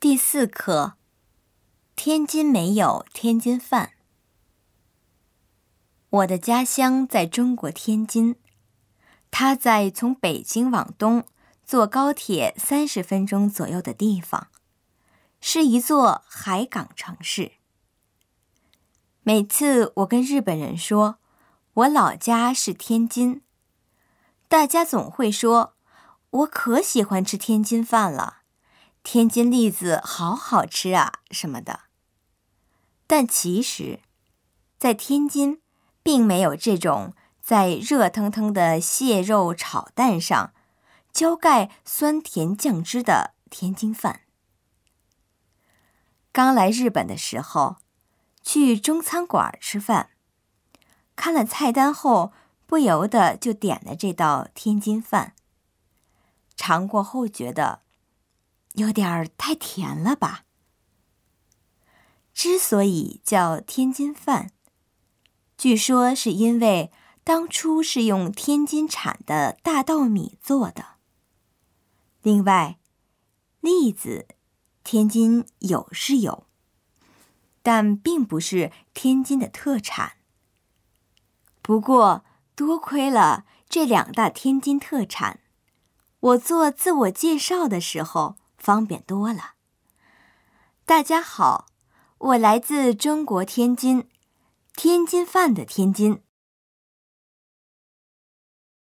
第四课：天津没有天津饭。我的家乡在中国天津，它在从北京往东坐高铁三十分钟左右的地方，是一座海港城市。每次我跟日本人说我老家是天津，大家总会说我可喜欢吃天津饭了。天津栗子好好吃啊，什么的。但其实，在天津，并没有这种在热腾腾的蟹肉炒蛋上浇盖酸甜酱汁的天津饭。刚来日本的时候，去中餐馆吃饭，看了菜单后，不由得就点了这道天津饭。尝过后觉得。有点儿太甜了吧？之所以叫天津饭，据说是因为当初是用天津产的大稻米做的。另外，栗子天津有是有，但并不是天津的特产。不过，多亏了这两大天津特产，我做自我介绍的时候。方便多了。大家好，我来自中国天津，天津饭的天津。